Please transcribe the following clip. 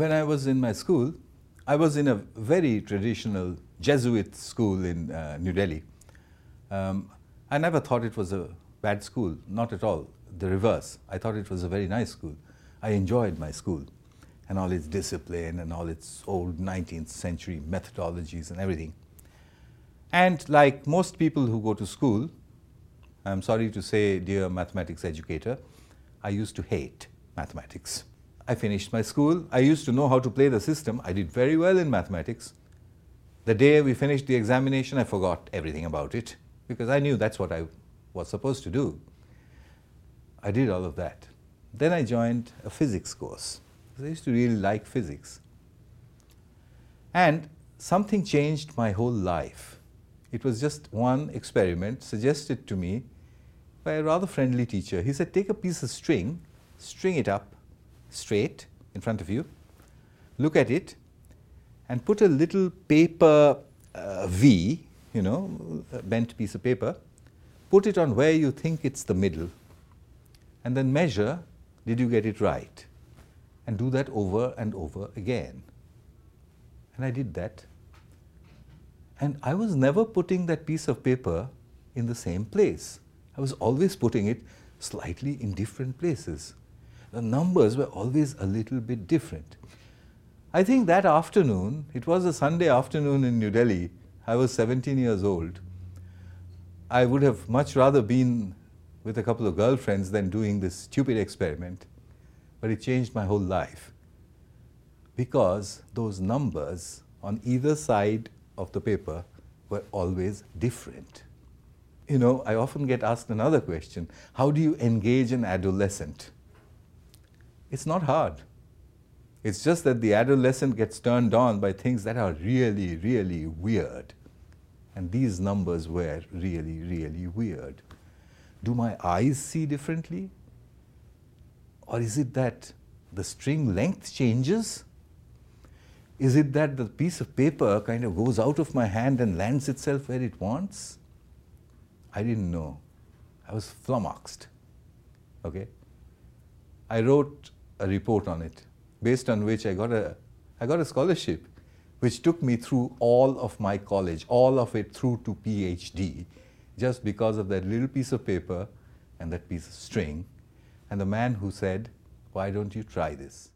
when I was in my school, I was in a very traditional Jesuit school in uh, New Delhi. Um, I never thought it was a bad school, not at all. The reverse. I thought it was a very nice school. I enjoyed my school and all its discipline and all its old 19th century methodologies and everything. And like most people who go to school, I'm sorry to say, dear mathematics educator, I used to hate mathematics. I finished my school. I used to know how to play the system. I did very well in mathematics. The day we finished the examination, I forgot everything about it because I knew that's what I was supposed to do. I did all of that. Then I joined a physics course. I used to really like physics. And something changed my whole life. It was just one experiment suggested to me by a rather friendly teacher. He said, take a piece of string, string it up straight in front of you, look at it, and put a little paper uh, V, you know, bent piece of paper, put it on where you think it's the middle, and then measure, did you get it right? And do that over and over again. And I did that. And I was never putting that piece of paper in the same place. I was always putting it slightly in different places. The numbers were always a little bit different. I think that afternoon, it was a Sunday afternoon in New Delhi, I was 17 years old. I would have much rather been with a couple of girlfriends than doing this stupid experiment, but it changed my whole life because those numbers on either side of the paper were always different. You know, I often get asked another question how do you engage an adolescent? It's not hard. It's just that the adolescent gets turned on by things that are really, really weird. And these numbers were really, really weird. Do my eyes see differently? Or is it that the string length changes? Is it that the piece of paper kind of goes out of my hand and lands itself where it wants? I didn't know. I was flummoxed. Okay? I wrote a report on it, based on which I got a, I got a scholarship, which took me through all of my college, all of it through to PhD, just because of that little piece of paper and that piece of string, and the man who said, why don't you try this?